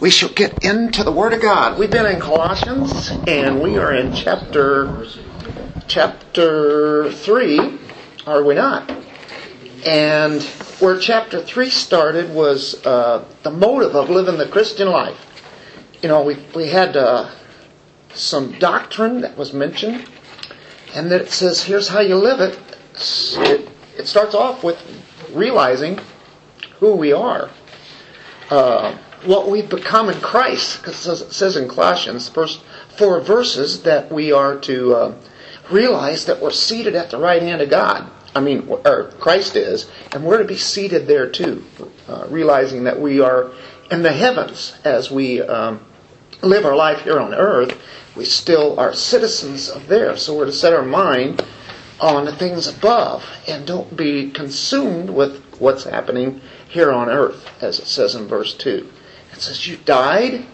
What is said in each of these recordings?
we shall get into the Word of God. We've been in Colossians, and we are in chapter chapter three, are we not? And where chapter three started was uh, the motive of living the Christian life. You know, we we had uh, some doctrine that was mentioned, and that it says, "Here's how you live it." It, it starts off with realizing who we are. Uh, what we've become in Christ, because it says in Colossians, first four verses, that we are to uh, realize that we're seated at the right hand of God. I mean, or Christ is, and we're to be seated there too, uh, realizing that we are in the heavens as we um, live our life here on earth. We still are citizens of there, so we're to set our mind on the things above and don't be consumed with what's happening here on earth, as it says in verse 2. It says, You died.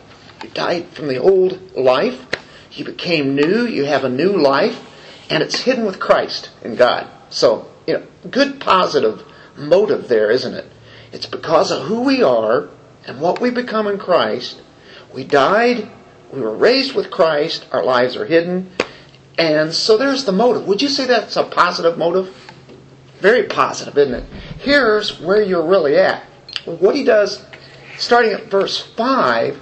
You died from the old life. You became new. You have a new life. And it's hidden with Christ in God. So, you know, good positive motive there, isn't it? It's because of who we are and what we become in Christ. We died. We were raised with Christ. Our lives are hidden. And so there's the motive. Would you say that's a positive motive? Very positive, isn't it? Here's where you're really at. What he does starting at verse 5,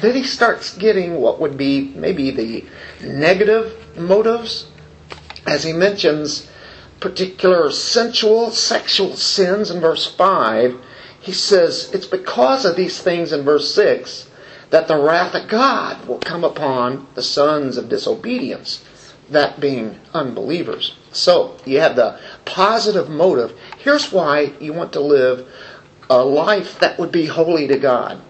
then he starts getting what would be maybe the negative motives as he mentions particular sensual, sexual sins in verse 5. He says it's because of these things in verse 6 that the wrath of God will come upon the sons of disobedience, that being unbelievers. So, you have the positive motive. Here's why you want to live a life that would be holy to God.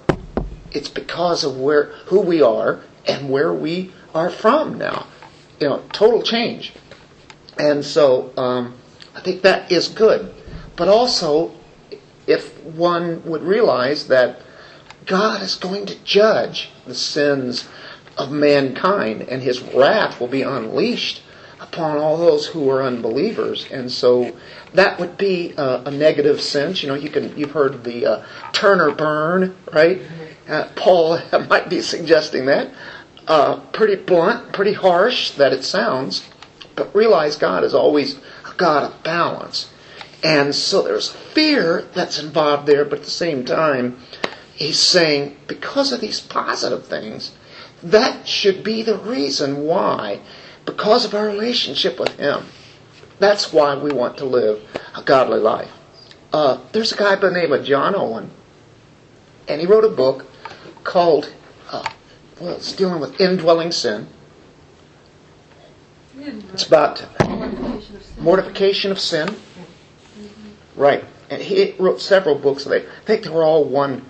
It's because of where who we are and where we are from now. You know, total change. And so um, I think that is good. But also, if one would realize that God is going to judge the sins of mankind and his wrath will be unleashed upon all those who are unbelievers. And so that would be a, a negative sense. You know, you can you've heard the uh, turn or burn, right? Uh, Paul might be suggesting that. Uh, pretty blunt, pretty harsh that it sounds, but realize God is always a God of balance. And so there's fear that's involved there, but at the same time, he's saying because of these positive things, that should be the reason why because of our relationship with Him. That's why we want to live a godly life. Uh, there's a guy by the name of John Owen, and he wrote a book called, uh, well, it's dealing with indwelling sin. It's about mortification of sin. Right. And he wrote several books. I think they were all one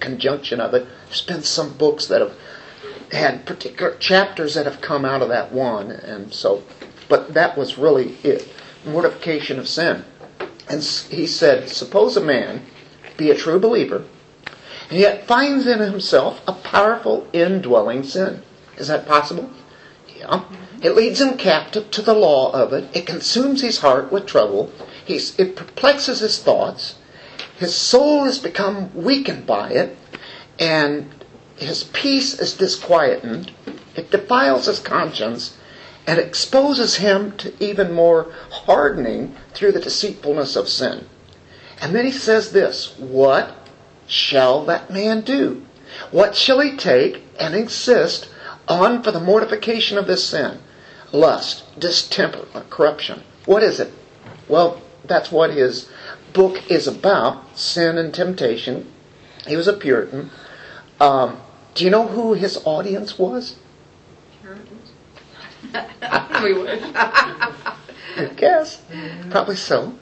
conjunction of it. There's been some books that have had particular chapters that have come out of that one, and so, but that was really it mortification of sin. And he said, Suppose a man be a true believer, and yet finds in himself a powerful indwelling sin. Is that possible? Yeah. It leads him captive to the law of it. It consumes his heart with trouble. He's, it perplexes his thoughts. His soul has become weakened by it, and his peace is disquieted, it defiles his conscience, and exposes him to even more hardening through the deceitfulness of sin. And then he says this What shall that man do? What shall he take and insist on for the mortification of this sin? Lust, distemper, corruption. What is it? Well, that's what his book is about sin and temptation. He was a Puritan. Um, do you know who his audience was? Puritans. we would. Guess. Probably so.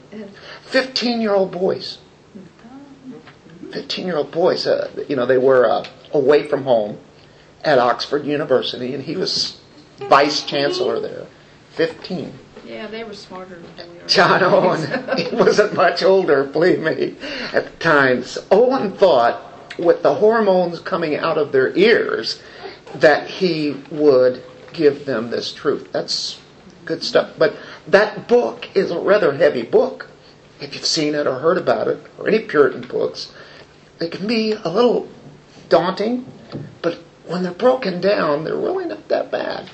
15 year old boys. 15 year old boys. Uh, you know, they were uh, away from home at Oxford University, and he was vice chancellor there. 15. Yeah, they were smarter than we are. John Owen, he wasn't much older, believe me, at times. Owen thought with the hormones coming out of their ears that he would give them this truth. That's good stuff. But that book is a rather heavy book. If you've seen it or heard about it, or any Puritan books, they can be a little daunting, but when they're broken down, they're really not that bad.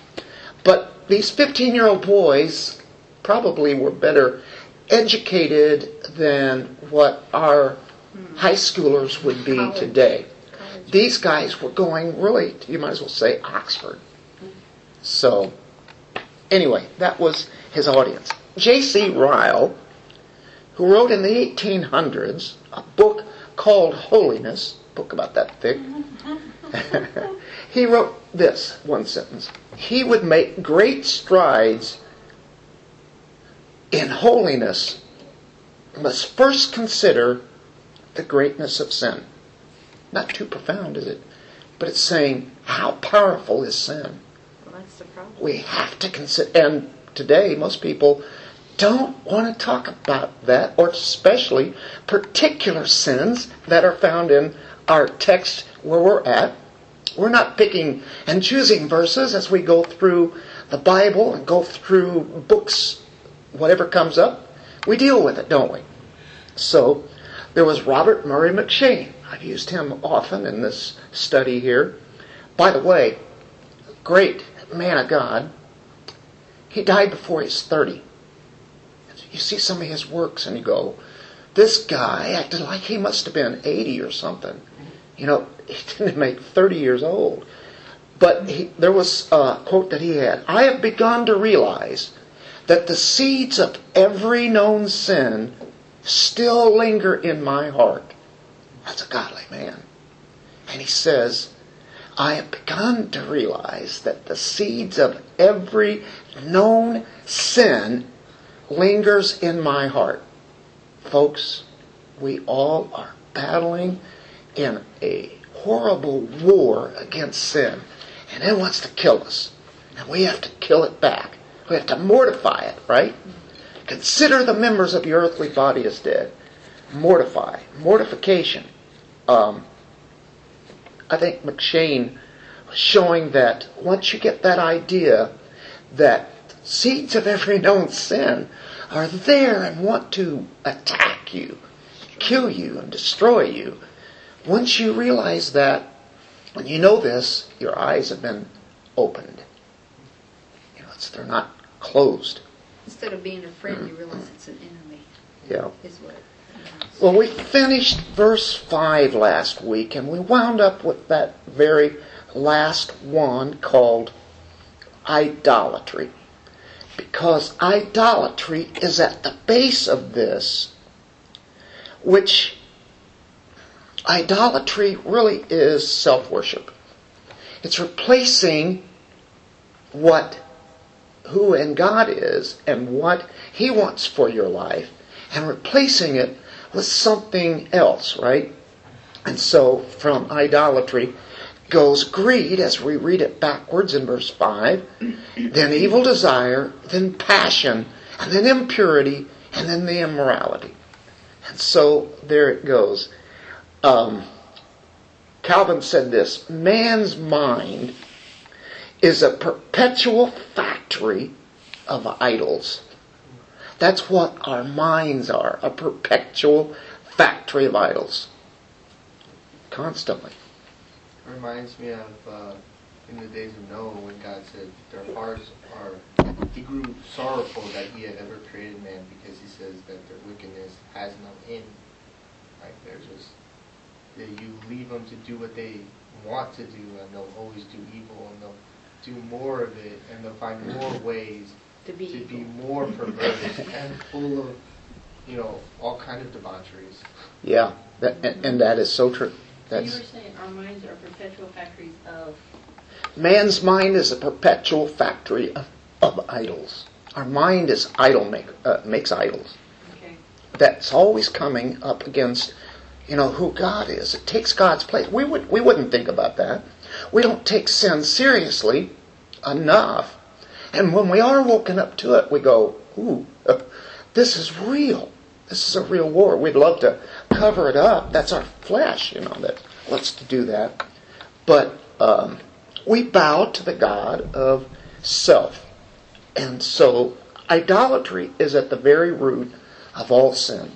But these 15 year old boys probably were better educated than what our high schoolers would be College. today. College. These guys were going really, you might as well say Oxford. So, anyway, that was his audience. J.C. Ryle, who wrote in the 1800s a book called Holiness, book about that thick, he wrote this one sentence. He would make great strides in holiness, must first consider the greatness of sin. Not too profound, is it? But it's saying, how powerful is sin? Well, that's the problem. We have to consider, and today most people don't want to talk about that, or especially particular sins that are found in our text where we're at. We're not picking and choosing verses as we go through the Bible and go through books, whatever comes up. We deal with it, don't we? So, there was Robert Murray M'Cheyne. I've used him often in this study here. By the way, great man of God. He died before he was 30. You see some of his works and you go, this guy acted like he must have been 80 or something. You know, he didn't make 30 years old. But he, there was a quote that he had I have begun to realize that the seeds of every known sin still linger in my heart. That's a godly man. And he says, I have begun to realize that the seeds of every known sin lingers in my heart. Folks, we all are battling in a horrible war against sin. And it wants to kill us. And we have to kill it back. We have to mortify it, right? Consider the members of your earthly body as dead. Mortify. Mortification. Um, I think M'Cheyne showing that once you get that idea that seeds of every known sin are there and want to attack you, kill you, and destroy you, once you realize that, when you know this, your eyes have been opened. You know, they're not closed. Instead of being a friend, you realize it's an enemy, Yeah. is what. Well, we finished verse 5 last week, and we wound up with that very last one called idolatry. Because idolatry is at the base of this, which idolatry really is self worship. It's replacing what who and God is and what He wants for your life and replacing it with something else, right? And so from idolatry goes greed as we read it backwards in verse 5, then evil desire, then passion, and then impurity, and then the immorality. And so there it goes. Um, Calvin said this man's mind is a perpetual factory of idols. That's what our minds are a perpetual factory of idols. Constantly. reminds me of uh, in the days of Noah when God said their hearts are. He grew sorrowful that He had ever created man because He says that their wickedness has no end. Like they're just that you leave them to do what they want to do, and they'll always do evil, and they'll do more of it, and they'll find more ways To be to be more perverse and full of, you know, all kind of debaucheries. Yeah, that, and, and that is so true. So you That's were saying our minds are perpetual factories of, man's mind is a perpetual factory of, of idols. Our mind is idol make, uh, makes idols. okay, That's always coming up against, you know, who God is. It takes God's place. We would we wouldn't think about that. We don't take sin seriously enough. And when we are woken up to it, we go, ooh, this is real. This is a real war. We'd love to cover it up. That's our flesh, you know, that wants to do that. But um, we bow to the God of self. And so idolatry is at the very root of all sin.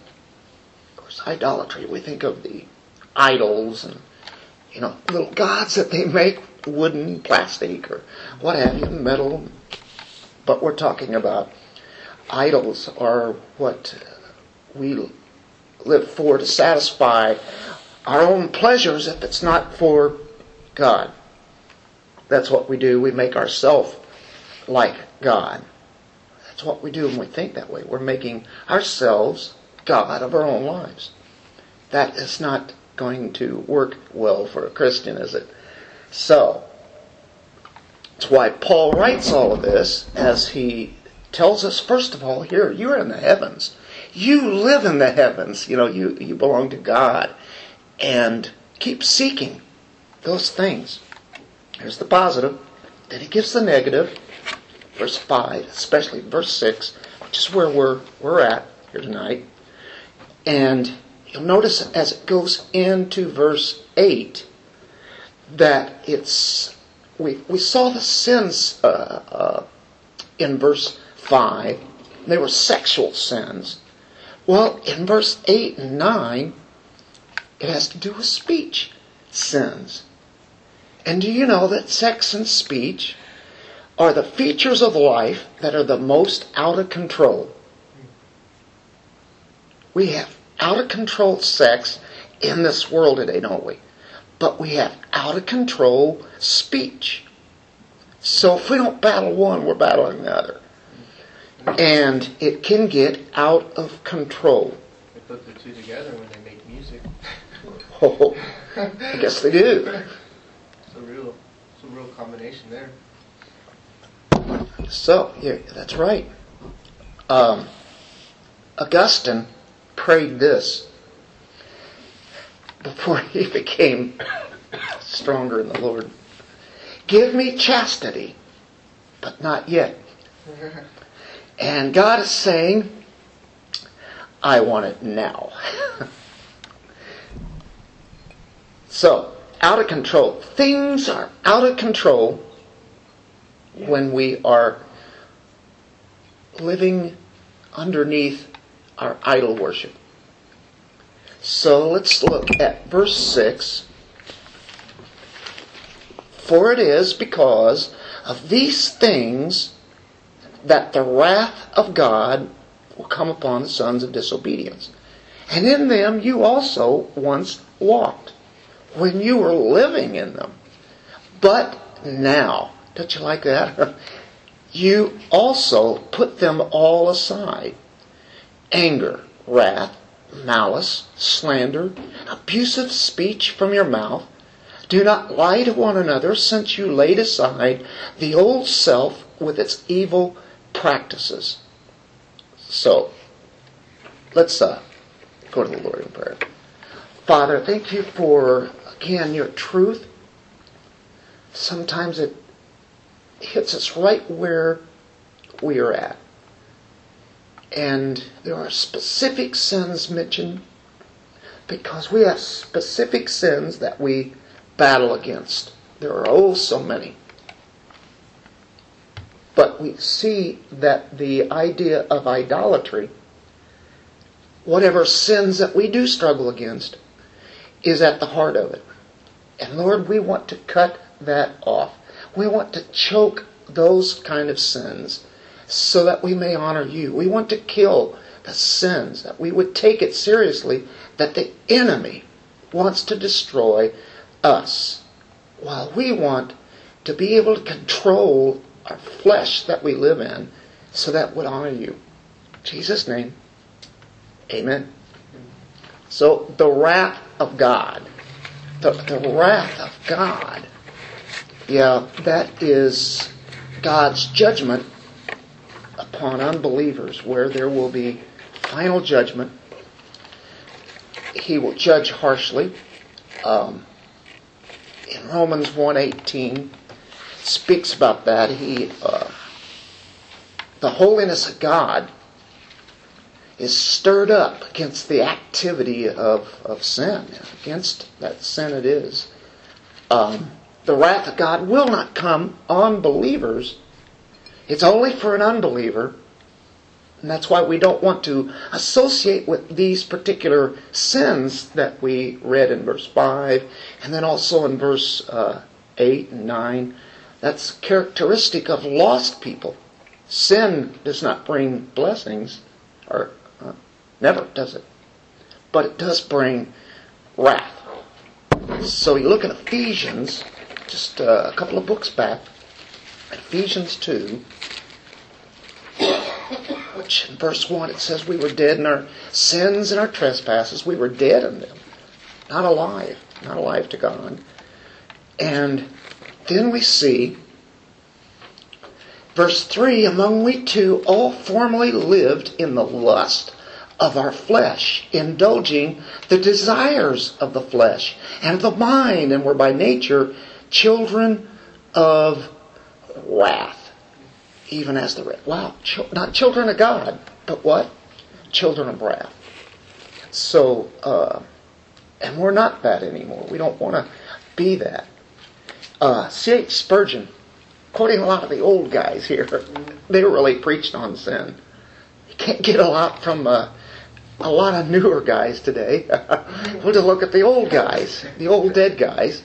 Of course, idolatry, we think of the idols and you know little gods that they make wooden, plastic, or what have you, metal. But we're talking about idols are what we live for to satisfy our own pleasures if it's not for God. That's what we do. We make ourselves like God. That's what we do when we think that way. We're making ourselves God of our own lives. That is not going to work well for a Christian, is it? So, that's why Paul writes all of this as he tells us, first of all, here, you're in the heavens. You live in the heavens. You know, you, you belong to God. And keep seeking those things. Here's the positive. Then he gives the negative. Verse 5, especially verse 6, which is where we're, we're at here tonight. And you'll notice as it goes into verse 8 that it's, we, we saw the sins uh, uh, in verse 5. They were sexual sins. Well, in verse 8 and 9, it has to do with speech sins. And do you know that sex and speech are the features of life that are the most out of control? We have out of control sex in this world today, don't we? But we have out of control speech. So if we don't battle one, we're battling the other. And it can get out of control. They put the two together when they make music. Oh, I guess they do. It's a real, it's a real combination there. So, yeah, that's right. Um, Augustine prayed this before he became stronger in the Lord. Give me chastity, but not yet. And God is saying, I want it now. so, out of control. Things are out of control when we are living underneath our idol worship. So let's look at verse 6. For it is because of these things that the wrath of God will come upon the sons of disobedience. And in them you also once walked when you were living in them. But now, don't you like that? you also put them all aside anger, wrath, malice, slander, abusive speech from your mouth. Do not lie to one another, since you laid aside the old self with its evil practices. So, let's uh, go to the Lord in prayer. Father, thank you for, again, your truth. Sometimes it hits us right where we are at. And there are specific sins mentioned because we have specific sins that we battle against. There are oh so many. But we see that the idea of idolatry, whatever sins that we do struggle against, is at the heart of it. And Lord, we want to cut that off. We want to choke those kind of sins so that we may honor you. We want to kill the sins, that we would take it seriously that the enemy wants to destroy us, while we want to be able to control our flesh that we live in so that would honor you. In Jesus' name, amen. So the wrath of God, the, the wrath of God, yeah, that is God's judgment upon unbelievers where there will be final judgment. He will judge harshly. Um, in Romans 1.18 speaks about that. He, uh, the holiness of God is stirred up against the activity of, of sin, against that sin it is. Um, the wrath of God will not come on believers. It's only for an unbeliever And that's why we don't want to associate with these particular sins that we read in verse 5 and then also in verse uh, 8 and 9. That's characteristic of lost people. Sin does not bring blessings, or uh, never does it. But it does bring wrath. So you look at Ephesians, just uh, a couple of books back, Ephesians 2, which in verse 1 it says we were dead in our sins and our trespasses. We were dead in them, not alive, not alive to God. And then we see verse 3 Among we too all formerly lived in the lust of our flesh, indulging the desires of the flesh and the mind, and were by nature children of wrath, even as the wrath. Wow, not children of God, but what? Children of wrath. So, uh, and we're not that anymore. We don't want to be that. Uh, C.H. Spurgeon, quoting a lot of the old guys here, they really preached on sin. You can't get a lot from uh, a lot of newer guys today. we'll just look at the old guys, the old dead guys.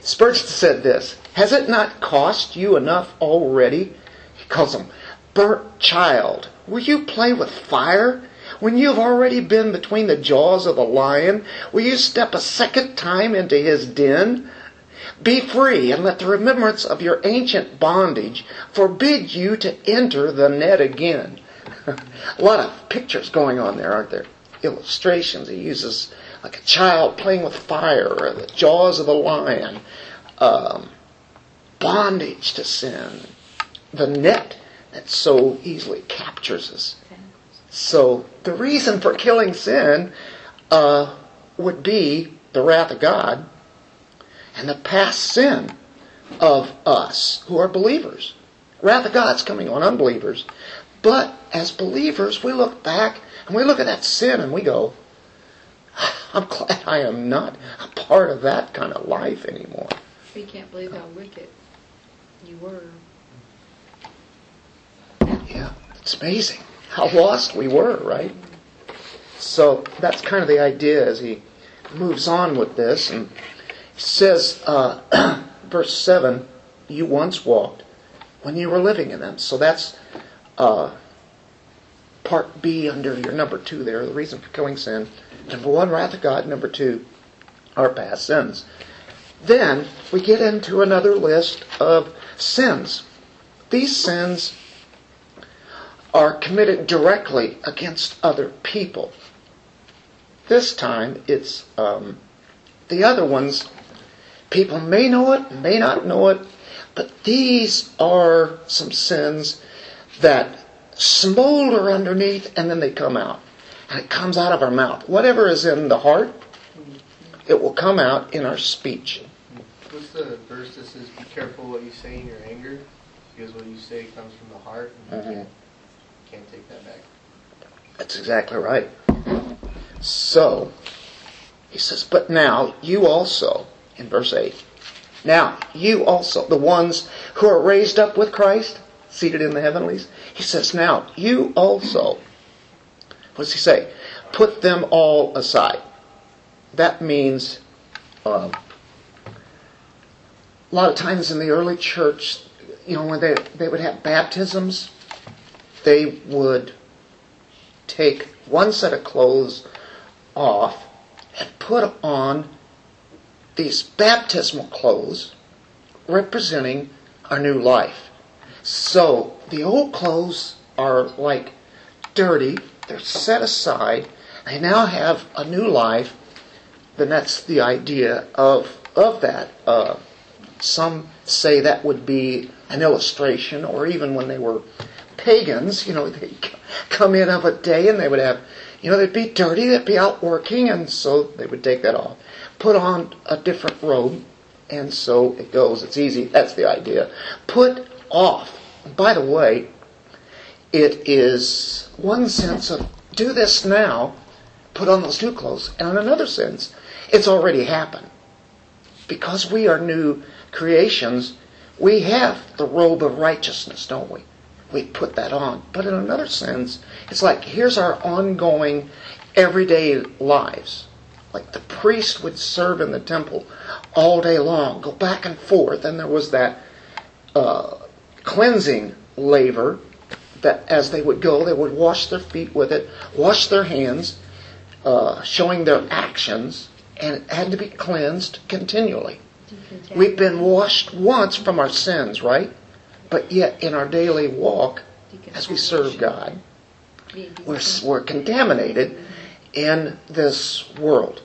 Spurgeon said this Has it not cost you enough already? He calls them burnt child. Will you play with fire? When you have already been between the jaws of the lion, will you step a second time into his den? Be free and let the remembrance of your ancient bondage forbid you to enter the net again. a lot of pictures going on there, aren't there? Illustrations. He uses like a child playing with fire, or the jaws of the lion, um, bondage to sin, the net that so easily captures us. So the reason for killing sin uh, would be the wrath of God and the past sin of us who are believers. Wrath of God's coming on unbelievers. But as believers, we look back and we look at that sin and we go, I'm glad I am not a part of that kind of life anymore. We can't believe how wicked you were. Yeah, it's amazing how lost we were, right? So that's kind of the idea as he moves on with this. And he says, uh, verse 7, you once walked when you were living in them. So that's uh, part B under your number two there, the reason for killing sin. Number one, wrath of God. Number two, our past sins. Then we get into another list of sins. These sins are committed directly against other people. This time it's um, the other ones. People may know it, may not know it, but these are some sins that smolder underneath and then they come out. And it comes out of our mouth. Whatever is in the heart, it will come out in our speech. The verse that says, "Be careful what you say in your anger, because what you say comes from the heart, and you Mhm. can't, can't take that back." That's exactly right. So, he says, But now you also, in verse 8, now you also, the ones who are raised up with Christ, seated in the heavenlies, he says, Now you also, what does he say? Put them all aside. That means, um, a lot of times in the early church, you know, when they, they would have baptisms, they would take one set of clothes off and put on these baptismal clothes representing our new life. So the old clothes are like dirty, they're set aside, they now have a new life. Then that's the idea of of that. Uh, some say that would be an illustration, or even when they were pagans, you know, they come in of a day and they would have, you know, they'd be dirty, they'd be out working, and so they would take that off, put on a different robe, and so it goes. It's easy. That's the idea. Put off. By the way, it is one sense of do this now, put on those new clothes, and in another sense, it's already happened. Because we are new creations, we have the robe of righteousness, don't we? we put that on. But in another sense, it's like here's our ongoing everyday lives. Like the priest would serve in the temple all day long, go back and forth, and there was that uh, cleansing laver that as they would go, they would wash their feet with it, wash their hands, uh, showing their actions, and it had to be cleansed continually. We've been washed once from our sins, right? But yet, in our daily walk, as we serve God, we're, we're contaminated in this world,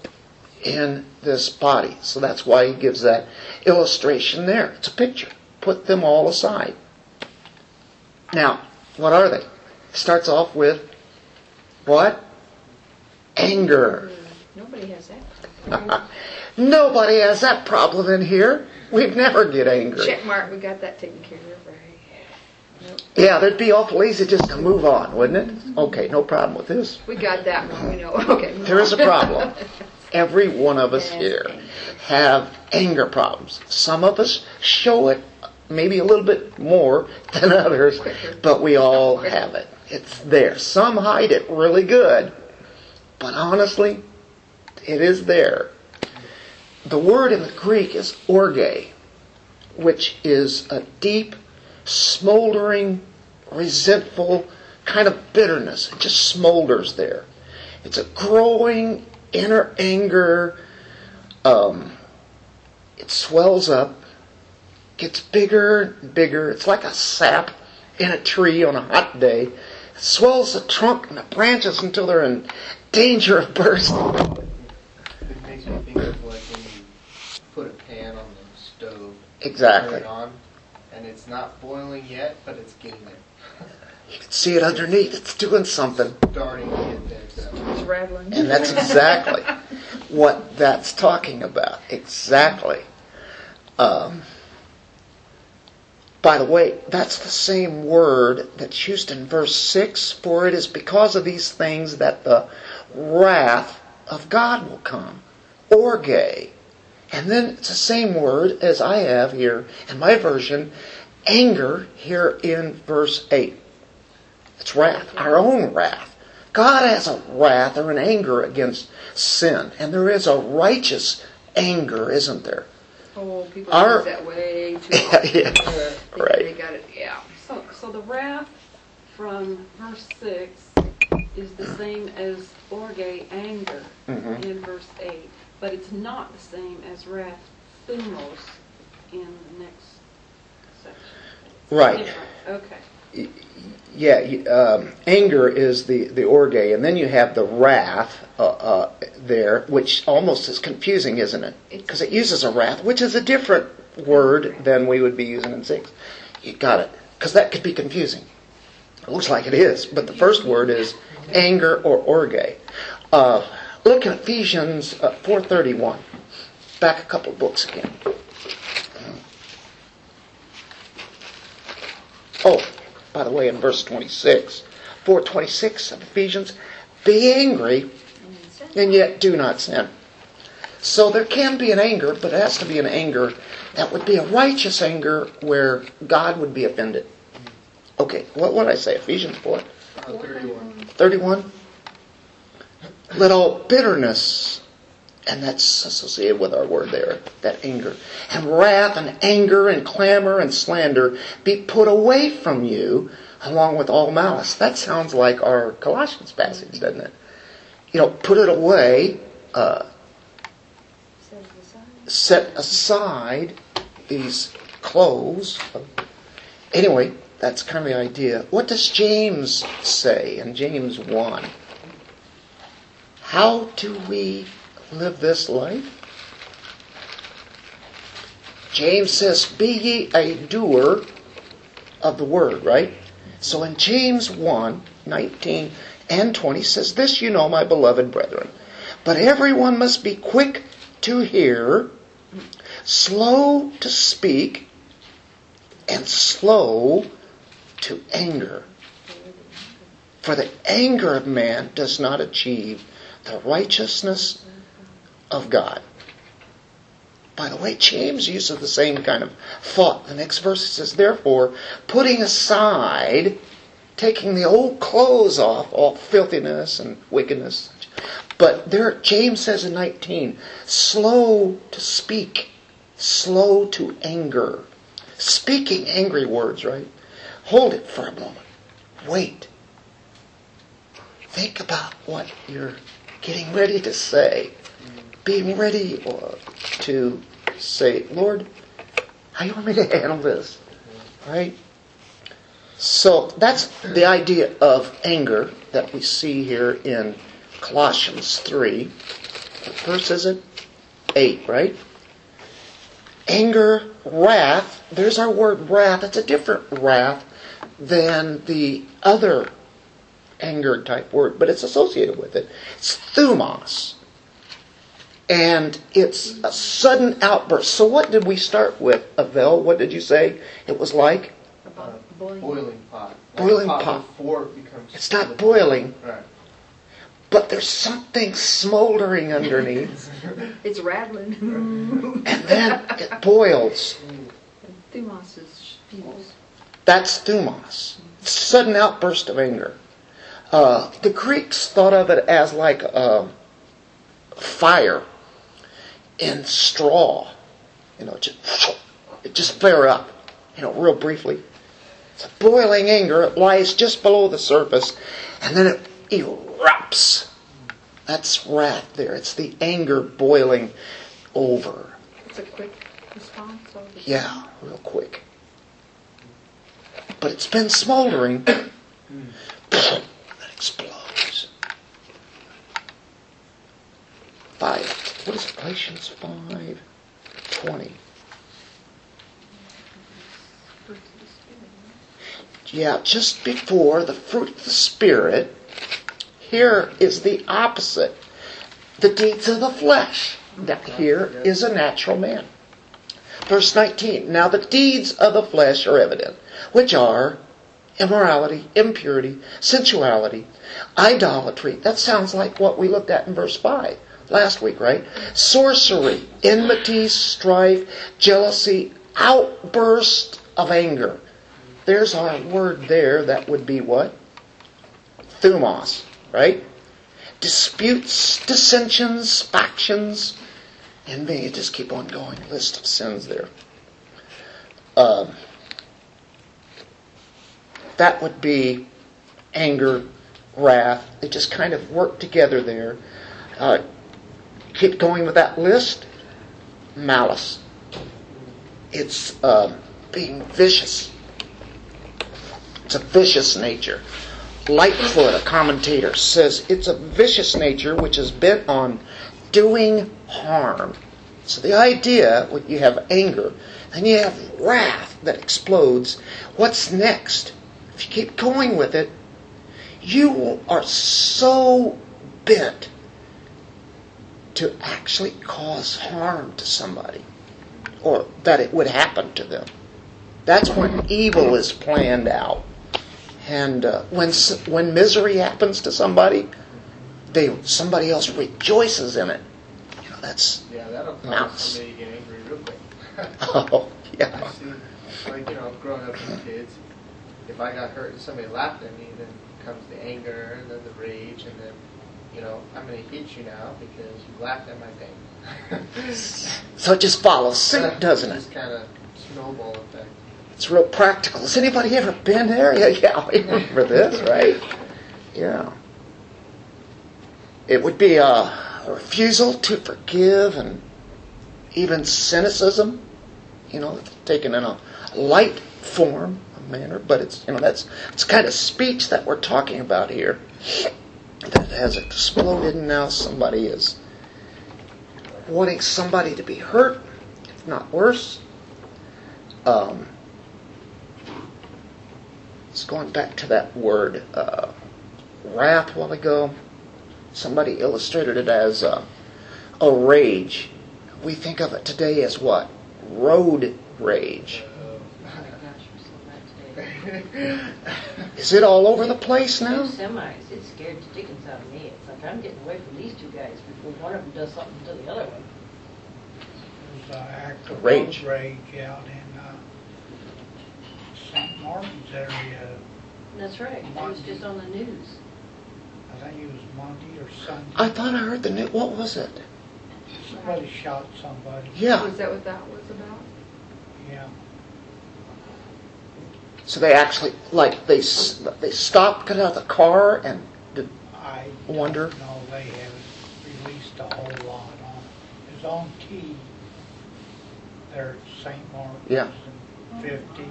in this body. So that's why he gives that illustration there. It's a picture. Put them all aside. Now, what are they? It starts off with what? Anger. Nobody has that. Nobody has that problem in here. We'd never get angry. Check mark, we got that taken care of, right? Yeah, that'd be awful easy just to move on, wouldn't it? Mm-hmm. Okay, no problem with this. We got that one, we know, okay. There is a problem. Every one of us Yes, here have anger problems. Some of us show it maybe a little bit more than others, but we all have it. It's there. Some hide it really good, but honestly, it is there. The word in the Greek is orge, which is a deep, smoldering, resentful kind of bitterness. It just smolders there. It's a growing inner anger. Um, it swells up, gets bigger and bigger. It's like a sap in a tree on a hot day. It swells the trunk and the branches until they're in danger of bursting. It makes me think of like when you put a pan on the stove, Exactly. turn it on, and it's not boiling yet, but it's getting there. You can see it underneath. It's doing something. Starting to get there. So. It's rattling. And that's exactly what that's talking about. Exactly. Um, by the way, that's the same word that's used in verse 6 for it is because of these things that the wrath of God will come. Orge. And then it's the same word as I have here in my version, anger, here in verse 8. It's wrath, our own wrath. God has a wrath or an anger against sin, and there is a righteous anger, isn't there? Oh, people Our- that way too Yeah, yeah. They- They Right. got it, yeah. So, so the wrath from verse six is the same as orge, anger, Mhm. in verse eight, but it's not the same as wrath, thumos, in the next section. Right. Okay. Yeah, um, anger is the, the orge, and then you have the wrath uh, uh, there, which almost is confusing, isn't it? Because it uses a wrath, which is a different word than we would be using in 6. You got it. Because that could be confusing. It looks like it is, but the first word is anger or orge. Uh, look at Ephesians uh, 4.31. Back a couple books again. Oh, by the way, in verse 26, 426 of Ephesians, be angry and yet do not sin. So there can be an anger, but it has to be an anger that would be a righteous anger where God would be offended. Okay, what would I say? Ephesians 4? Uh, 31. 31. Let all bitterness, and that's associated with our word there, that anger, and wrath and anger and clamor and slander be put away from you along with all malice. That sounds like our Colossians passage, doesn't it? You know, put it away, uh, set aside these clothes. Anyway, that's kind of the idea. What does James say in James 1? How do we live this life? James says, Be ye a doer of the word, right? So in James 1 19 and 20 says, This you know, my beloved brethren. But everyone must be quick to hear, slow to speak, and slow to anger. For the anger of man does not achieve the righteousness of God. By the way, James uses the same kind of thought. The next verse says, Therefore, putting aside, taking the old clothes off, all filthiness and wickedness. But there, James says in 19, slow to speak, slow to anger. Speaking angry words, right? Hold it for a moment. Wait. Think about what you're getting ready to say. Being ready uh, to say, Lord, how you want me to handle this? Right? So that's the idea of anger that we see here in Colossians 3. What verse is it? 8, right? Anger, wrath, there's our word wrath. It's a different wrath than the other anger type word, but it's associated with it. It's thumos. And it's a sudden outburst. So what did we start with, Avel? What did you say it was like? About boiling, boiling. boiling pot. Boiling Like pot. Before it becomes. It's not boiling, Right. but there's something smoldering underneath, It's rattling. and then it boils. Thumos is fuse. That's thumos. Sudden outburst of anger. Uh, the Greeks thought of it as like a fire in straw. You know, just, it just flare up, you know, real briefly. It's a boiling anger. It lies just below the surface, and then it erupts. That's wrath there. It's the anger boiling over. It's a quick response. Yeah, real quick. But it's been smoldering. explodes. Five. What is? Galatians five twenty. Yeah, just before the fruit of the Spirit, here is the opposite. The deeds of the flesh. That here is a natural man. Verse 19. Now the deeds of the flesh are evident, which are immorality, impurity, sensuality, idolatry. That sounds like what we looked at in verse 5 last week, right? Sorcery, enmity, strife, jealousy, outburst of anger. There's our word there. That would be what? Thumos, right? Disputes, dissensions, factions, and me. Just keep on going. List of sins there. Um, that would be anger, wrath. They just kind of work together there. Uh, keep going with that list. Malice. It's uh, being vicious. It's a vicious nature. Lightfoot, a commentator, says it's a vicious nature which is bent on doing harm. So the idea, when you have anger, then you have wrath that explodes. What's next? If you keep going with it, you are so bent to actually cause harm to somebody, or that it would happen to them. That's when evil is planned out. And uh, when when misery happens to somebody, they somebody else rejoices in it. You know, that's Yeah, that'll cause somebody to get angry real quick. oh yeah. I see, like, you know, growing up as kids, if I got hurt and somebody laughed at me, then comes the anger and then the rage and then, you know, I'm going to hit you now because you laughed at my pain. So it just follows suit, doesn't it? Just kind of snowball effect. It's real practical. Has anybody ever been there? Yeah, yeah, I remember this, right? Yeah. It would be a, a refusal to forgive and even cynicism, you know, taken in a light form, manner, but it's, you know, that's, it's kind of speech that we're talking about here that has exploded and now somebody is wanting somebody to be hurt, if not worse. Um, it's going back to that word uh, wrath a while ago. Somebody illustrated it as uh, a rage. We think of it today as what? Road rage. Oh my gosh, we're so bad today. Is it all over the place Two now? semis, it scared the dickens out of me. It's like I'm getting away from these two guys before one of them does something to the other one. uh, active act of rage out in, uh, St. Martin's area. That's right, it was just on the news. I think it was Monday or Sunday. I thought I heard the new. What was it? Somebody shot somebody, Yeah. Was that what that was about? yeah. So they actually like they s- they stopped, got out of the car, and did, I Wonder. don't know, they haven't released a whole lot on, it was on T there at St. Martin's Yeah. and fifty.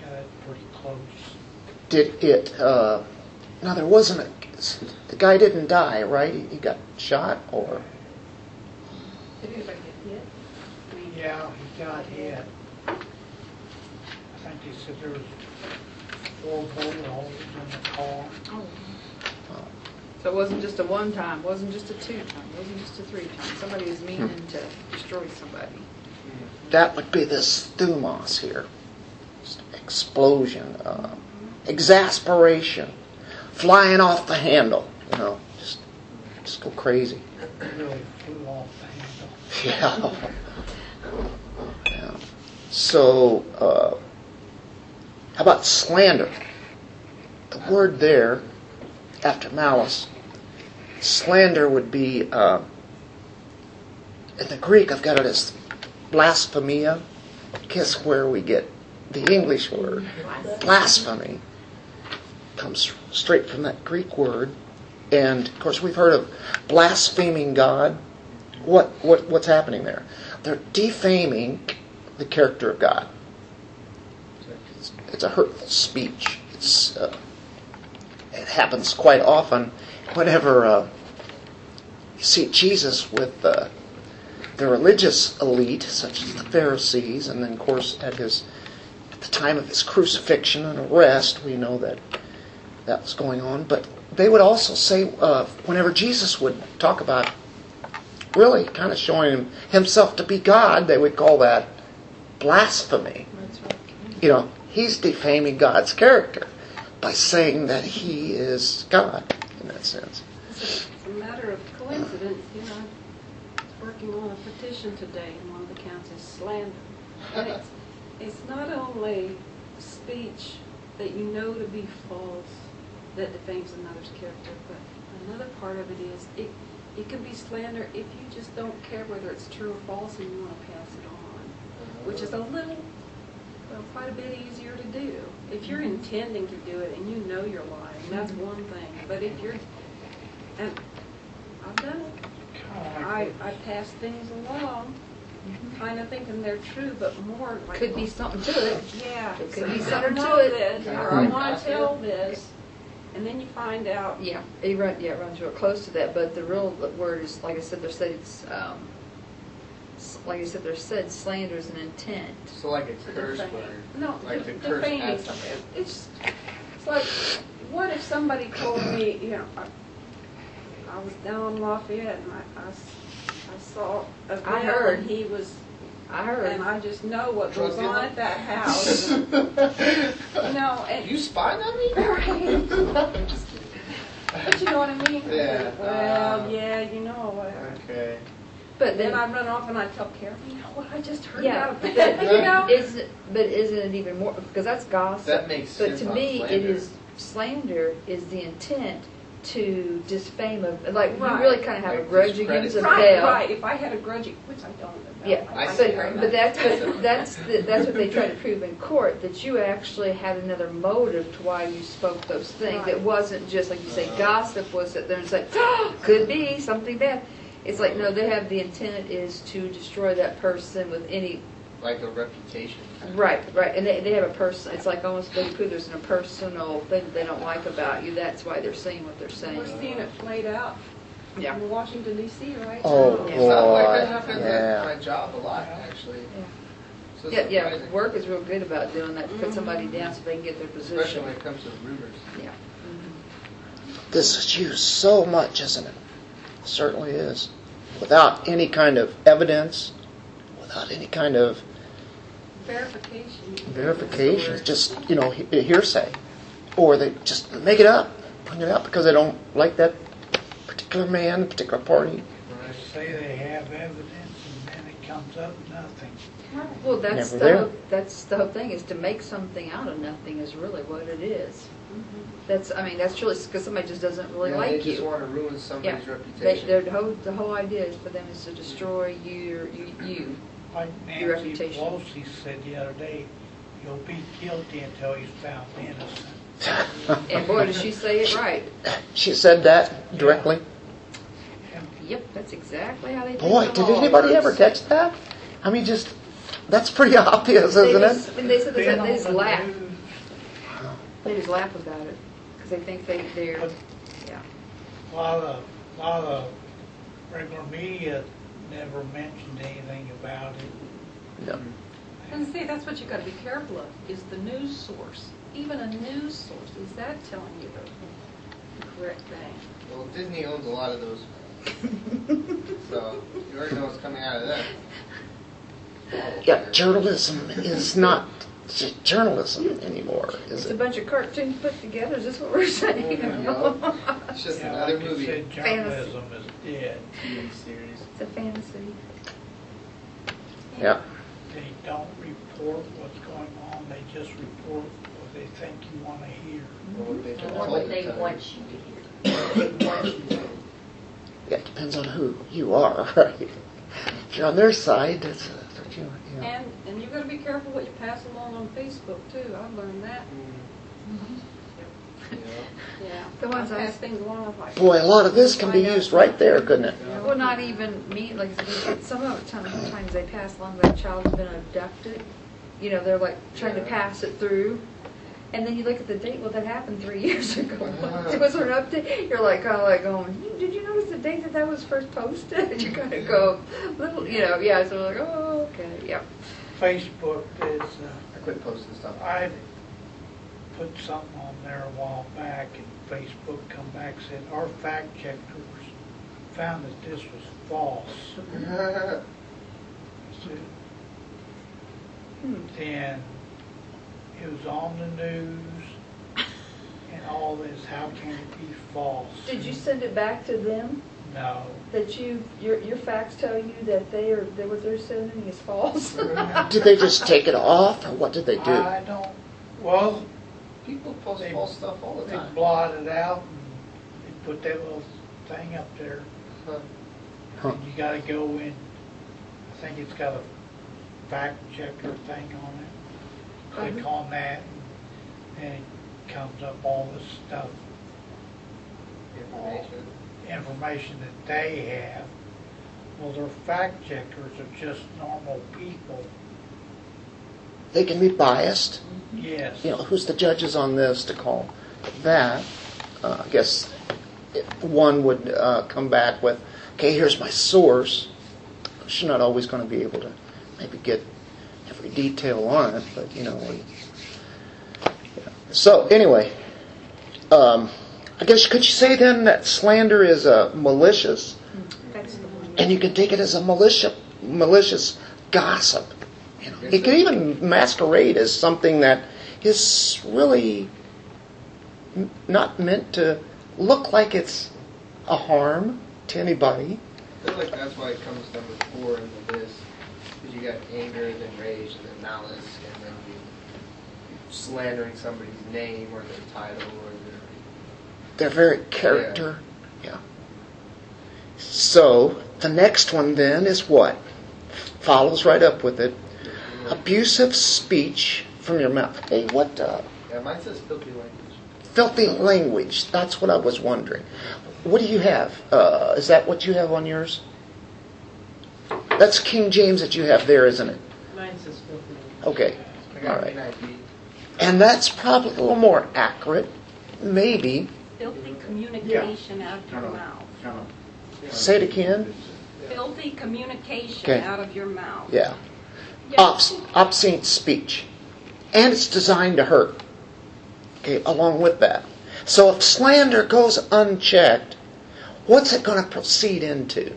Yeah, that's pretty close. did it? Uh, now there wasn't a. The guy didn't die, right? He, he got shot, or Did anybody get hit? Yeah, he got hit. I think they said there was four bullet holes in the car. oh. So it wasn't just a one time, wasn't just a two time, wasn't just a three time. Somebody was meaning to destroy somebody. that would be this thumos here. Just explosion, uh, exasperation, flying off the handle. You know, just just go crazy. Really flew off the handle. Yeah. yeah. So, uh, how about slander? The word there, after malice, slander would be, uh, in the Greek, I've got it as blasphemia. Guess where we get the English word? Blasphemy. Comes straight from that Greek word. And, of course, we've heard of blaspheming God what, what what's happening there? They're defaming the character of God. It's, a hurtful speech. It's uh, it happens quite often whenever uh, you see Jesus with uh, the religious elite, such as the Pharisees, and then of course at his at the time of his crucifixion and arrest, we know that that was going on. But they would also say uh, whenever Jesus would talk about really kind of showing him, himself to be God, they would call that blasphemy. Right. You know, he's defaming God's character by saying that he is God in that sense. It's a, matter of coincidence, you know. I was working on a petition today, and one of the counts is slander. And it's, it's not only speech that you know to be false that defames another's character, but another part of it is it, it can be slander if you just don't care whether it's true or false and you want to pass it on, which is a little, well, quite a bit easier to do. If you're intending to do it and you know you're lying, that's one thing. But if you're, and I've done it. I, I pass things along, kind of thinking they're true, but more like. Could be something to it. Yeah. It could be something to it. this, Or I want to tell this, and then you find out, Yeah, it run, yeah, it runs real close to that, but the real word is, like I said, they're it's, um, s- like I said, they're said slander is an intent. So like a curse defame- word. No, Like de- the curse defaming at something. It's, it's like, what if somebody told me, you know, I, I was down in Lafayette and I I saw a bill heard. and he was, I heard. and I just know what Drug goes on at that house. You know, and. You spying on me? Right. I'm just kidding. But you know what I mean? Yeah, Well, uh, yeah, you know, whatever. Okay. But Then then, I run off and I tell Carol, you know what, I just heard yeah, about but that, you know? is, but isn't it even more, because that's gossip. That makes sense. But sense to on me, it slander. is, slander is the intent to disfame of, like, you Right. really kind of have a Like grudge discredit against a somebody. Right, bell. right, if I had a grudge, which I don't. about Yeah, I I'm see. but, very but that's what, that's, the- that's what they try to prove in court, that you actually had another motive to why you spoke those things. It Right. wasn't just, like you say, Uh-huh. gossip was that there's like, could be something bad. It's like, no, they have, the intent is to destroy that person with any, Like a reputation. right, right, and they, they have a person, it's like almost they prove there's a personal thing that they don't like about you, that's why they're saying what they're saying. We're saying. seeing it played out Yeah. in Washington DC right Oh, now. Yeah. Sounds like that happens yeah. at my job a lot, actually. So it's Yeah, yeah, surprising. work is real good about doing that, to put somebody Mhm. down so they can get their position. Especially position. when it comes to rumors. Yeah. This is used so much, isn't it? Certainly is. Without any kind of evidence, without any kind of Verification. verification, just, you know, hearsay. Or they just make it up, bring it up because they don't like that particular man, particular party. They say they have evidence and then it comes up nothing. Well, that's Never the, there. whole- that's the whole thing, is to make something out of nothing is really what it is. Mm-hmm. That's, I mean, that's really, because somebody just doesn't really Yeah, like They just you. want to ruin somebody's They, reputation. their whole, the whole idea is for them is to destroy you, you, you. Like Your Nancy reputation. Pelosi said the other day, you'll be guilty until he's found innocent. And boy, does she say it right. She said that directly. Yep, that's exactly how they think Boy, the did anybody ever catch that? I mean, just, that's pretty obvious, They isn't just, it? and they said they, said they just laugh. They just laugh about it because they think they they're But yeah. A lot of, lot of regular media never mentioned anything about it. No. And see, that's what you gotta be careful of, is the news source. Even a news source, is that telling you the correct thing? Well, Disney owns a lot of those. so you already know what's coming out of them. Yeah, journalism is not j- journalism anymore, is It's a it? bunch of cartoons put together. Is this what we're saying? Oh, yeah. It's just Yeah, another like you movie. said, journalism is dead. TV series. It's a fantasy. Yeah. They don't report what's going on, they just report what they think you want to hear. Or what they've been mm-hmm. Or what they tell want you to hear. They want you to hear. Yeah, it depends on who you are, right? If you're on their side, that's, that's what you, you know. And, and you've gotta be careful what you pass along on Facebook too, I've learned that, mm-hmm. Yeah. yeah. The ones I I- pass things along, I'm like. Boy, a lot of this can be oh used right there, couldn't it? Well, not even me. Like some of the times they pass along that a child's been abducted. You know, they're like trying to pass it through. And then you look at the date. Well, that happened three years ago. It was an update? You're like, kind of like going. "You- Did you notice the date that that was first posted? you kind of go, little, you know, yeah. So we're like, oh, okay, yeah. Facebook is, uh, I quit posting stuff. I put something on there a while back and Facebook come back and said, our fact checkers found that this was false. So Hmm. Then it was on the news and all this, how can it be false? Did you send it back to them? No. That you your your facts tell you that they are that what they're sending is false. Did they just take it off, or what did they do? I don't, well, People post They- false stuff all the they time. blot it out and they put that little thing up there. Huh. Huh. And you gotta go in, I think it's got a fact checker thing on it. Click Mhm. on that and it comes up all this stuff, Information. information that they have. Well, their fact checkers are just normal people. They can be biased. Yes. You know, who's the judges on this to call that? Uh, I guess it- one would uh, come back with, okay, here's my source. She's not always going to be able to maybe get every detail on it, but you know. We, yeah. So anyway, um, I guess could you say then that slander is uh, malicious, and you can take it as a malicious, malicious gossip. You know, it can even masquerade as something that is really not meant to look like it's a harm to anybody. I feel like that's why it comes number four in the list. You got anger, then rage, and then malice, and then you slandering somebody's name or their title or their. Their very character. Yeah. So the next one then is what? Follows right up with it. Abusive speech from your mouth. Hey, what uh, Yeah, mine says filthy language. filthy language? That's what I was wondering. What do you have? Uh, is that what you have on yours? That's King James that you have there, isn't it? Mine says filthy. Okay. I All got right. NIV. And that's probably a little more accurate, maybe. Filthy communication out of your mouth. Say it again. Filthy communication Okay. out of your mouth. Yeah. Yeah. Obs- obscene speech. And it's designed to hurt. Okay, along with that. So if slander goes unchecked, what's it going to proceed into?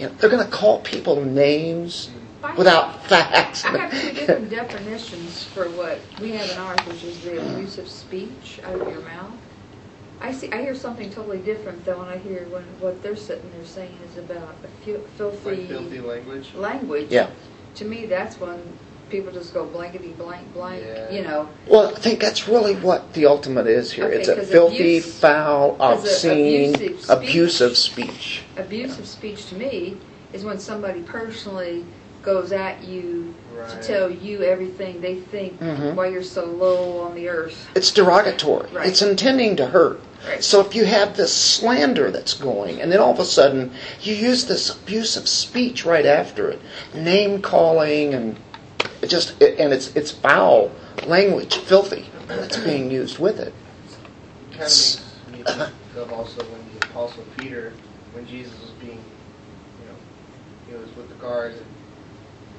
You know, they're going to call people names without facts. I have two different definitions for what we have in ours, which is the abusive speech out of your mouth. I see, I hear something totally different though when I hear when, what they're sitting there saying is about a fu- filthy Like filthy language. language. Yeah. To me, that's when people just go blankety blank blank, Yeah. you know. Well, I think that's really what the ultimate is here. Okay, it's a filthy, abuse- foul, 'cause a- obscene, abusive speech- abusive speech. Abusive speech to me is when somebody personally goes at you Right. to tell you everything they think Mhm. why you're so low on the earth. It's derogatory. Right. It's intending to hurt. Right. So if you have this slander that's going, and then all of a sudden you use this abusive speech right after it, name calling, and it just and it's it's foul language, filthy that's being used with it. kind of makes me think of also when the apostle Peter, when Jesus was being, you know, he was with the guards and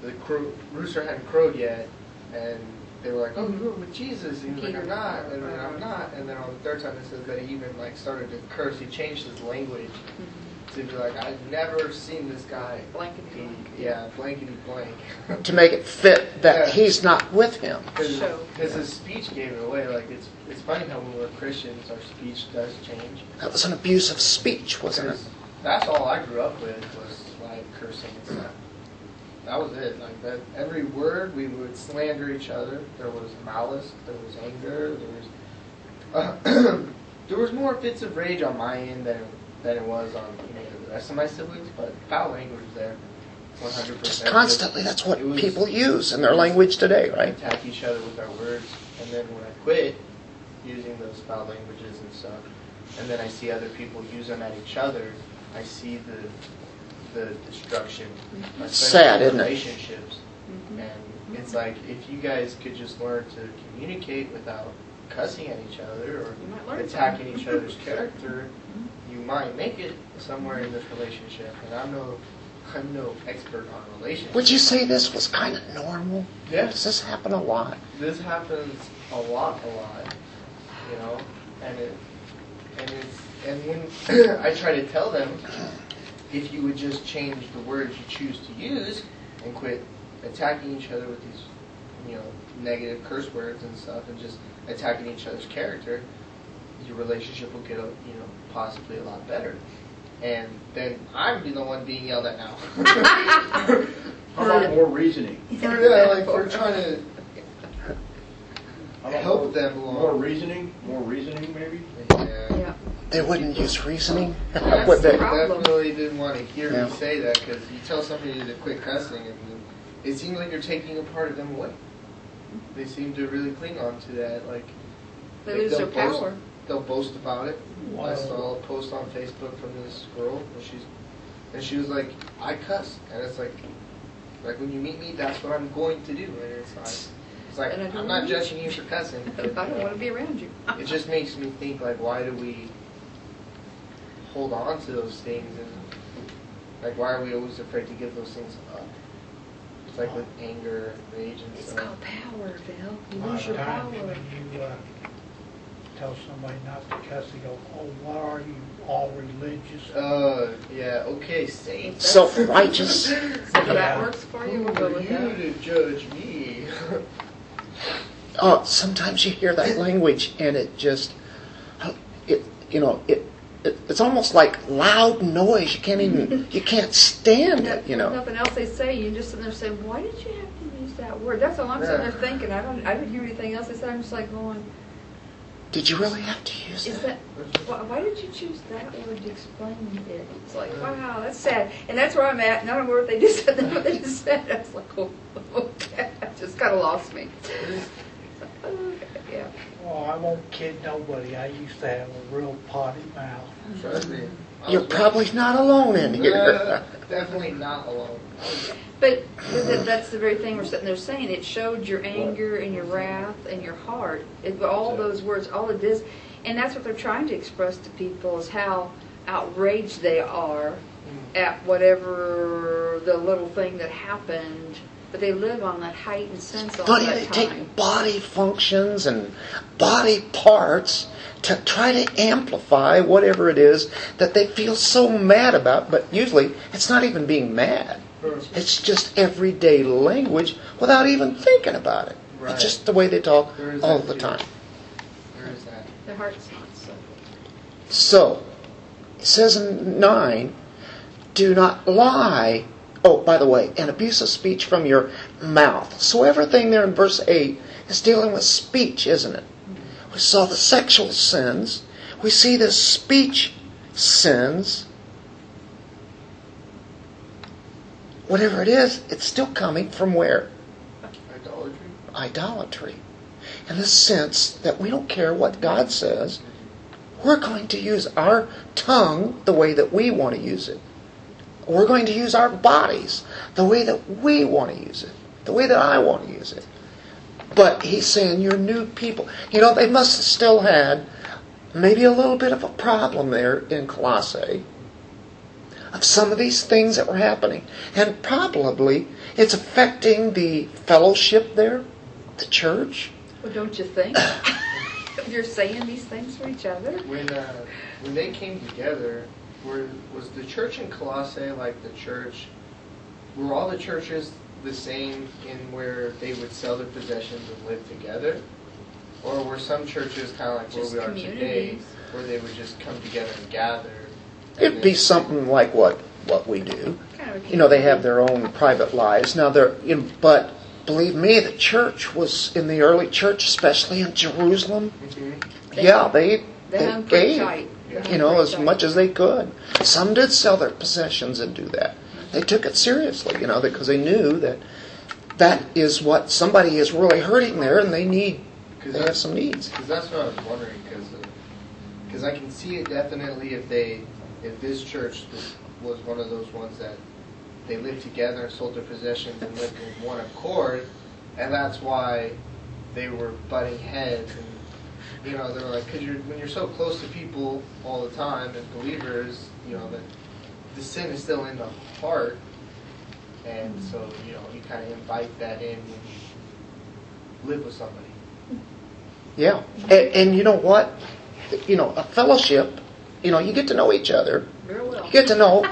the crow, rooster hadn't crowed yet, and they were like, "Oh, you were with Jesus," and he was like, "I'm not," and then I'm not, and then on the third time it says that he even like started to curse. He changed his language mm-hmm. To be like, "I've never seen this guy." Blankety He, blank. yeah, blankety blank. To make it fit that Yeah. he's not with him. Show. Because his speech gave it away. Like it's it's funny how when we're Christians, our speech does change. That was an abusive speech, wasn't it? That's all I grew up with was like cursing and stuff. That was it. Like that, every word we would slander each other. There was malice. There was anger. There was uh, there was more fits of rage on my end than than it was on you know, the rest of my siblings. But foul language there, one hundred percent. Just constantly, that's what was- people use in their language today, right? attack each other with our words. And then when I quit using those foul languages and stuff, and then I see other people use them at each other, I see the the destruction. Mm-hmm. especially Sad, in isn't it? Relationships. Mm-hmm. And it's like if you guys could just learn to communicate without cussing at each other or You might learn attacking each other's character, you might make it somewhere in this relationship. And I'm no I'm no expert on relationships. Would you say this was kind of normal? Yes. Does this happen a lot? this happens a lot, a lot, you know, and it, and it's, and when I try to tell them, if you would just change the words you choose to use and quit attacking each other with these, you know, negative curse words and stuff, and just attacking each other's character, your relationship will get, a, you know, possibly a lot better. And then I'm the one being yelled at now. How about more reasoning? for, yeah, like for trying to How about help more- them along. More reasoning, more reasoning maybe? Yeah. Yeah. They wouldn't use reasoning? That's Would the they? problem. definitely didn't want to hear Yeah. me say that because you tell somebody to quit cussing and it seems like you're taking a part of them away. They seem to really cling on to that. Like They like, lose their they'll power. They'll boast about it. I saw a post on Facebook from this girl and she's and she was like, "I cuss," and it's like, like when you meet me, that's what I'm going to do, and it's like, it's like And I don't I'm not judging you for cussing. I don't want to be around you. it just makes me think like why do we hold on to those things and like why are we always afraid to give those things up it's like with anger rage and It's stuff called power, Bill. You lose your power. you uh, tell somebody not to cuss, they go, "Oh, what are you, all religious?" uh yeah okay saints Self-righteous? So if that works for you, who we'll go are with you that. to judge me Oh, sometimes you hear that language and it just, it, you know, it, it it's almost like loud noise. You can't even, you can't stand it, you know. Nothing else they say, you just sit there saying, why did you have to use that word? That's all I'm sitting there thinking. I don't, I didn't hear anything else they said. I'm just like going, Did you really have to use is that? that, why, why did you choose that word to explain it? It's like, wow, that's sad. And that's where I'm at. I don't of what they just said, than what they just said. I was like, oh, okay. It just kind of lost me. Okay, yeah. Oh, I won't kid nobody. I used to have a real potty mouth. trust me I You're probably not alone in Uh, here. definitely not alone But th- th- that's the very thing we're sitting there saying. It showed your anger and your wrath and your heart. It, all those words, all it is, and that's what they're trying to express to people is how outraged they are at whatever the little thing that happened. But they live on that heightened sense all But the they time. take body functions and body parts to try to amplify whatever it is that they feel so mad about. But usually, it's not even being mad. It's just everyday language without even thinking about it. Right. It's just the way they talk all the too. time. there is that Their heart's not so. So, it says in 9, do not lie. Oh, by the way, an abusive speech from your mouth. So everything there in verse 8 is dealing with speech, isn't it? We saw the sexual sins. We see the speech sins. Whatever it is, it's still coming from where? Idolatry. Idolatry. In the sense that we don't care what God says, we're going to use our tongue the way that we want to use it. We're going to use our bodies the way that we want to use it, the way that I want to use it. But he's saying you're new people. You know, they must have still had maybe a little bit of a problem there in Colossae of some of these things that were happening. And probably it's affecting the fellowship there, the church. Well, don't you think? if you're saying these things for each other. When uh, when they came together, were was the church in Colossae like the church? Were all the churches the same in where they would sell their possessions and live together, or were some churches kind of like Just where we are today, where they would just come together and gather? and It'd be something like what what we do. Kind of You know, they have their own private lives. Now they're in, but believe me, the church was in the early church, especially in Jerusalem. Mhm. They- yeah, they They they hung pretty gave. tight. You know, as much as they could. Some did sell their possessions and do that. They took it seriously, you know, because they knew that that is what somebody is really hurting there, and they need Cause they have some needs. Because that's what I was wondering. Because uh, I can see it definitely if they, if this church was, one of those ones that they lived together sold their possessions and lived in one accord, and that's why they were butting heads and. You know, they're like, because you're when you're so close to people all the time as believers, you know that the sin is still in the heart, and so you know you kind of invite that in when you live with somebody. Yeah, and, and you know what? You know, a fellowship. You know, you get to know each other. Well. You get to know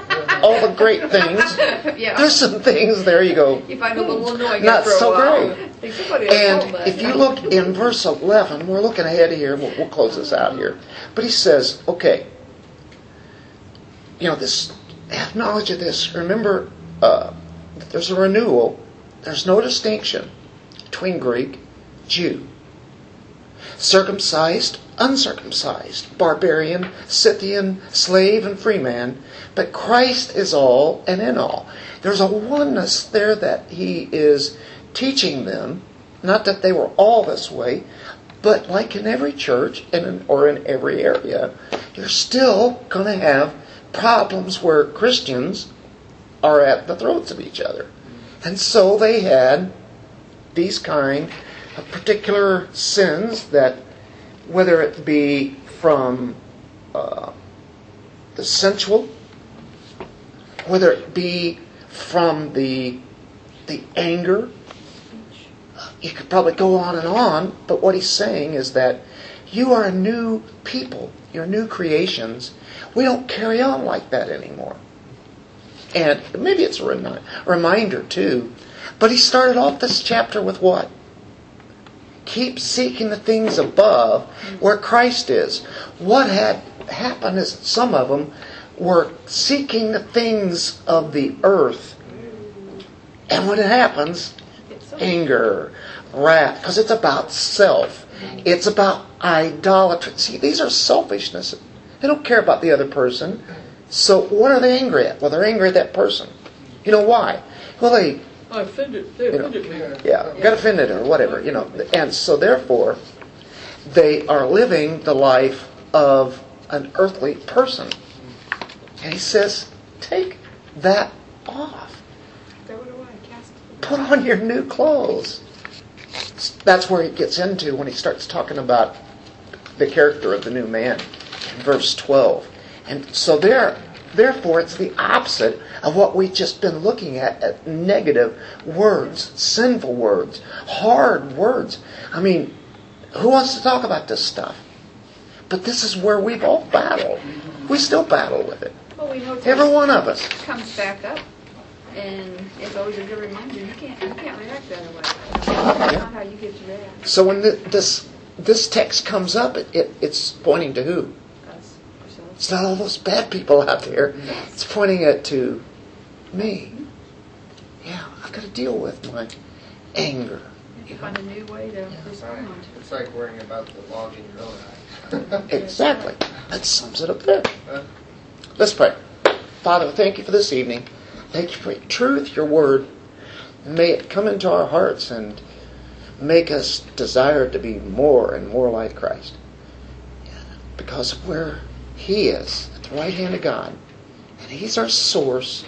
all the great things. yeah. There's some things there you go. you find a little hmm, annoying Not after a so great. Think somebody else told And if you look in verse 11, we're looking ahead here, we'll, we'll close this out here. But he says, okay, you know, this, have knowledge of this. Remember, uh, there's a renewal. There's no distinction between Greek, Jew, circumcised, uncircumcised, barbarian, Scythian, slave, and free man. But Christ is all and in all. There's a oneness there that he is teaching them. Not that they were all this way, but like in every church and or in every area, you're still going to have problems where Christians are at the throats of each other. And so they had these kind of particular sins that, whether it be from uh, the sensual, whether it be from the the anger, you could probably go on and on. But what he's saying is that you are a new people, you're new creations. We don't carry on like that anymore. And maybe it's a remi- reminder too. But he started off this chapter with what? Keep seeking the things above where Christ is. What had happened is some of them were seeking the things of the earth. And when it happens, anger, wrath, because it's about self. It's about idolatry. See, these are selfishness. They don't care about the other person. So what are they angry at? Well, they're angry at that person. You know why? Well, they oh, I offended, they You know. offended me. yeah, got offended or whatever, you know. And so therefore, they are living the life of an earthly person. And he says, take that off. Throw it away, cast it. Put on your new clothes. That's where he gets into when he starts talking about the character of the new man in verse 12. And so there, therefore, it's the opposite of what we've just been looking at, at negative words, sinful words, hard words. I mean, who wants to talk about this stuff? But this is where we've all battled. We still battle with it. Well, we know Every one of us. comes back up, and it's always a good reminder. You can't, you can't react that way. That's not how you get to react. So when th- this this text comes up, it, it, it's pointing to who? Us, It's not all those bad people out there. It's pointing it to me. Mm-hmm. Yeah, I've got to deal with my anger. You find a new way to Right. respond. It's like worrying about the log in your own eye. Exactly. That sums it up there. Let's pray. Father, thank you for this evening. Thank you for your truth, your word. May it come into our hearts and make us desire to be more and more like Christ. Because of where He is, at the right hand of God. And He's our source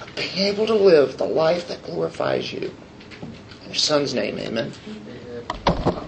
of being able to live the life that glorifies you. In your Son's name, amen. Amen.